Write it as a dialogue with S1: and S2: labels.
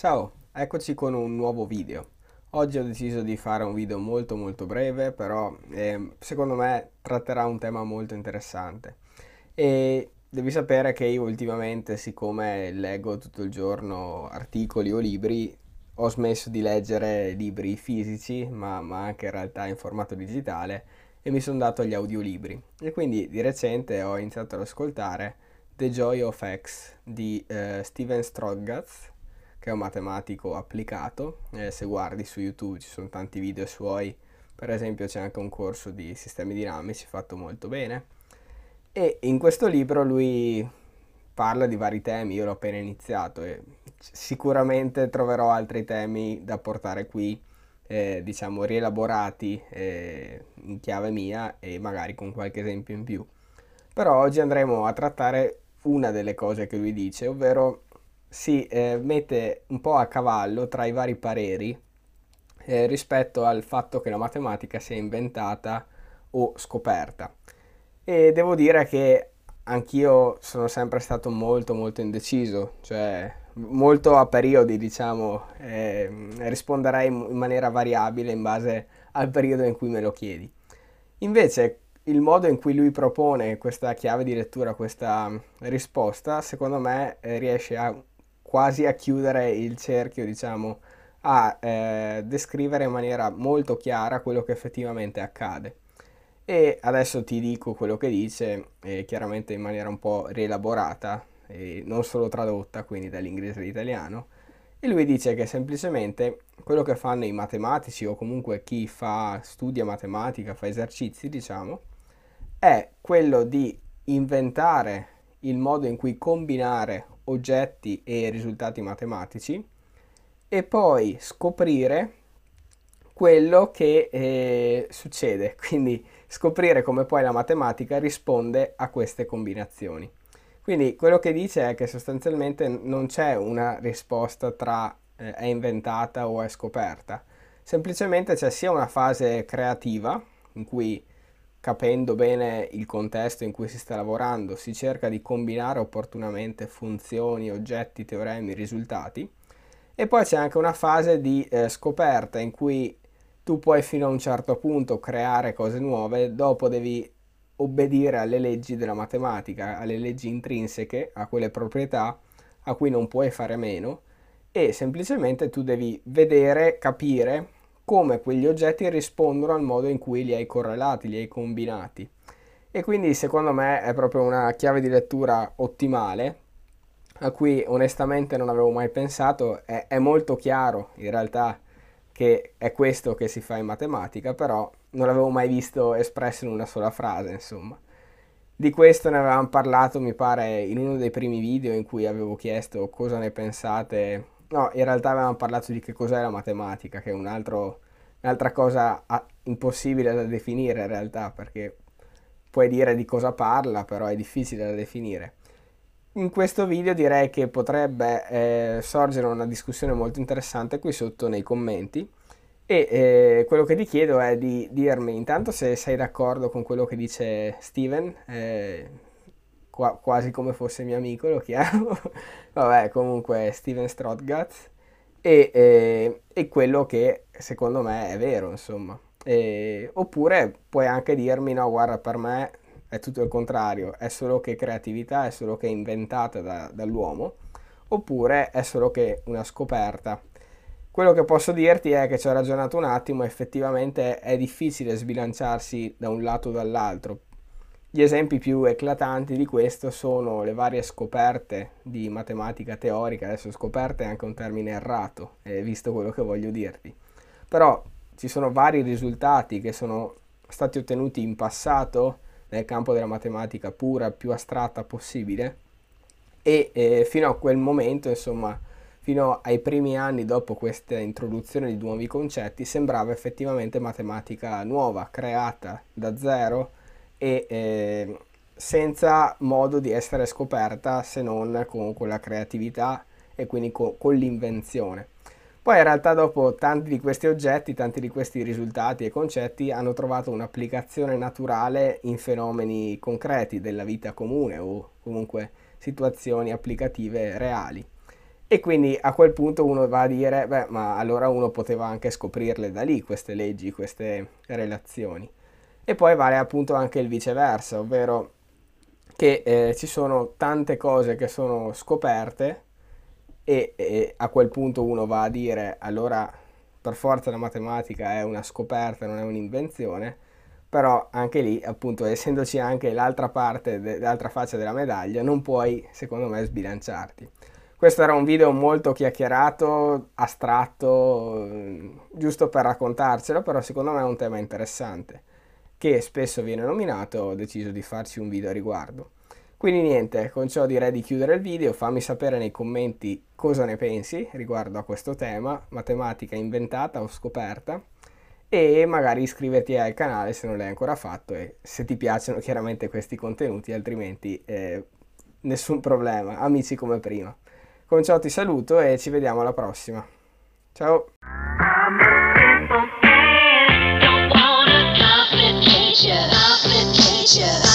S1: Ciao, eccoci con un nuovo video. Oggi ho deciso di fare un video molto molto breve, però eh, secondo me tratterà un tema molto interessante. E devi sapere che io ultimamente, siccome leggo tutto il giorno articoli o libri, ho smesso di leggere libri fisici, ma, ma anche in realtà in formato digitale, e mi sono dato agli audiolibri. E quindi di recente ho iniziato ad ascoltare The Joy of X di eh, Steven Strodgatz che è un matematico applicato. Eh, se guardi su YouTube ci sono tanti video suoi, per esempio c'è anche un corso di sistemi dinamici fatto molto bene. E in questo libro lui parla di vari temi, io l'ho appena iniziato e sicuramente troverò altri temi da portare qui, eh, diciamo rielaborati eh, in chiave mia e magari con qualche esempio in più. Però oggi andremo a trattare una delle cose che lui dice, ovvero si eh, mette un po' a cavallo tra i vari pareri eh, rispetto al fatto che la matematica sia inventata o scoperta. E devo dire che anch'io sono sempre stato molto molto indeciso, cioè molto a periodi, diciamo, eh, risponderei in maniera variabile in base al periodo in cui me lo chiedi. Invece il modo in cui lui propone questa chiave di lettura, questa risposta, secondo me eh, riesce a quasi a chiudere il cerchio, diciamo, a eh, descrivere in maniera molto chiara quello che effettivamente accade. E adesso ti dico quello che dice, eh, chiaramente in maniera un po' rielaborata, e non solo tradotta, quindi dall'inglese all'italiano. E lui dice che semplicemente quello che fanno i matematici o comunque chi fa, studia matematica, fa esercizi, diciamo, è quello di inventare il modo in cui combinare oggetti e risultati matematici e poi scoprire quello che eh, succede, quindi scoprire come poi la matematica risponde a queste combinazioni. Quindi quello che dice è che sostanzialmente non c'è una risposta tra eh, è inventata o è scoperta, semplicemente c'è sia una fase creativa in cui capendo bene il contesto in cui si sta lavorando, si cerca di combinare opportunamente funzioni, oggetti, teoremi, risultati. E poi c'è anche una fase di eh, scoperta in cui tu puoi fino a un certo punto creare cose nuove, dopo devi obbedire alle leggi della matematica, alle leggi intrinseche, a quelle proprietà a cui non puoi fare meno e semplicemente tu devi vedere, capire come quegli oggetti rispondono al modo in cui li hai correlati, li hai combinati. E quindi secondo me è proprio una chiave di lettura ottimale, a cui onestamente non avevo mai pensato, è, è molto chiaro in realtà che è questo che si fa in matematica, però non l'avevo mai visto espresso in una sola frase, insomma. Di questo ne avevamo parlato, mi pare, in uno dei primi video in cui avevo chiesto cosa ne pensate No, in realtà avevamo parlato di che cos'è la matematica, che è un altro, un'altra cosa impossibile da definire in realtà, perché puoi dire di cosa parla, però è difficile da definire. In questo video direi che potrebbe eh, sorgere una discussione molto interessante qui sotto nei commenti e eh, quello che ti chiedo è di dirmi intanto se sei d'accordo con quello che dice Steven, eh, qua, quasi come fosse mio amico lo chiamo, vabbè comunque Steven Strodgatz, e, e, e, quello che secondo me è vero insomma. E, oppure puoi anche dirmi no guarda per me è tutto il contrario, è solo che creatività, è solo che inventata da, dall'uomo, oppure è solo che una scoperta. Quello che posso dirti è che ci ho ragionato un attimo, effettivamente è difficile sbilanciarsi da un lato o dall'altro, gli esempi più eclatanti di questo sono le varie scoperte di matematica teorica, adesso scoperte è anche un termine errato, eh, visto quello che voglio dirti. Però ci sono vari risultati che sono stati ottenuti in passato nel campo della matematica pura, più astratta possibile, e eh, fino a quel momento, insomma, fino ai primi anni dopo questa introduzione di nuovi concetti, sembrava effettivamente matematica nuova, creata da zero, e eh, senza modo di essere scoperta se non con, la creatività e quindi con, con l'invenzione. Poi in realtà dopo tanti di questi oggetti, tanti di questi risultati e concetti hanno trovato un'applicazione naturale in fenomeni concreti della vita comune o comunque situazioni applicative reali. E quindi a quel punto uno va a dire, beh, ma allora uno poteva anche scoprirle da lì, queste leggi, queste relazioni. E poi vale appunto anche il viceversa, ovvero che eh, ci sono tante cose che sono scoperte e, e, a quel punto uno va a dire, allora per forza la matematica è una scoperta, non è un'invenzione, però anche lì, appunto, essendoci anche l'altra parte, l'altra faccia della medaglia, non puoi, secondo me, sbilanciarti. Questo era un video molto chiacchierato, astratto, giusto per raccontarcelo, però secondo me è un tema interessante, che spesso viene nominato, ho deciso di farci un video a riguardo. Quindi niente, con ciò direi di chiudere il video, fammi sapere nei commenti cosa ne pensi riguardo a questo tema, matematica inventata o scoperta, e magari iscriverti al canale se non l'hai ancora fatto e se ti piacciono chiaramente questi contenuti, altrimenti eh, nessun problema, amici come prima. Con ciò ti saluto e ci vediamo alla prossima. Ciao! Delicious.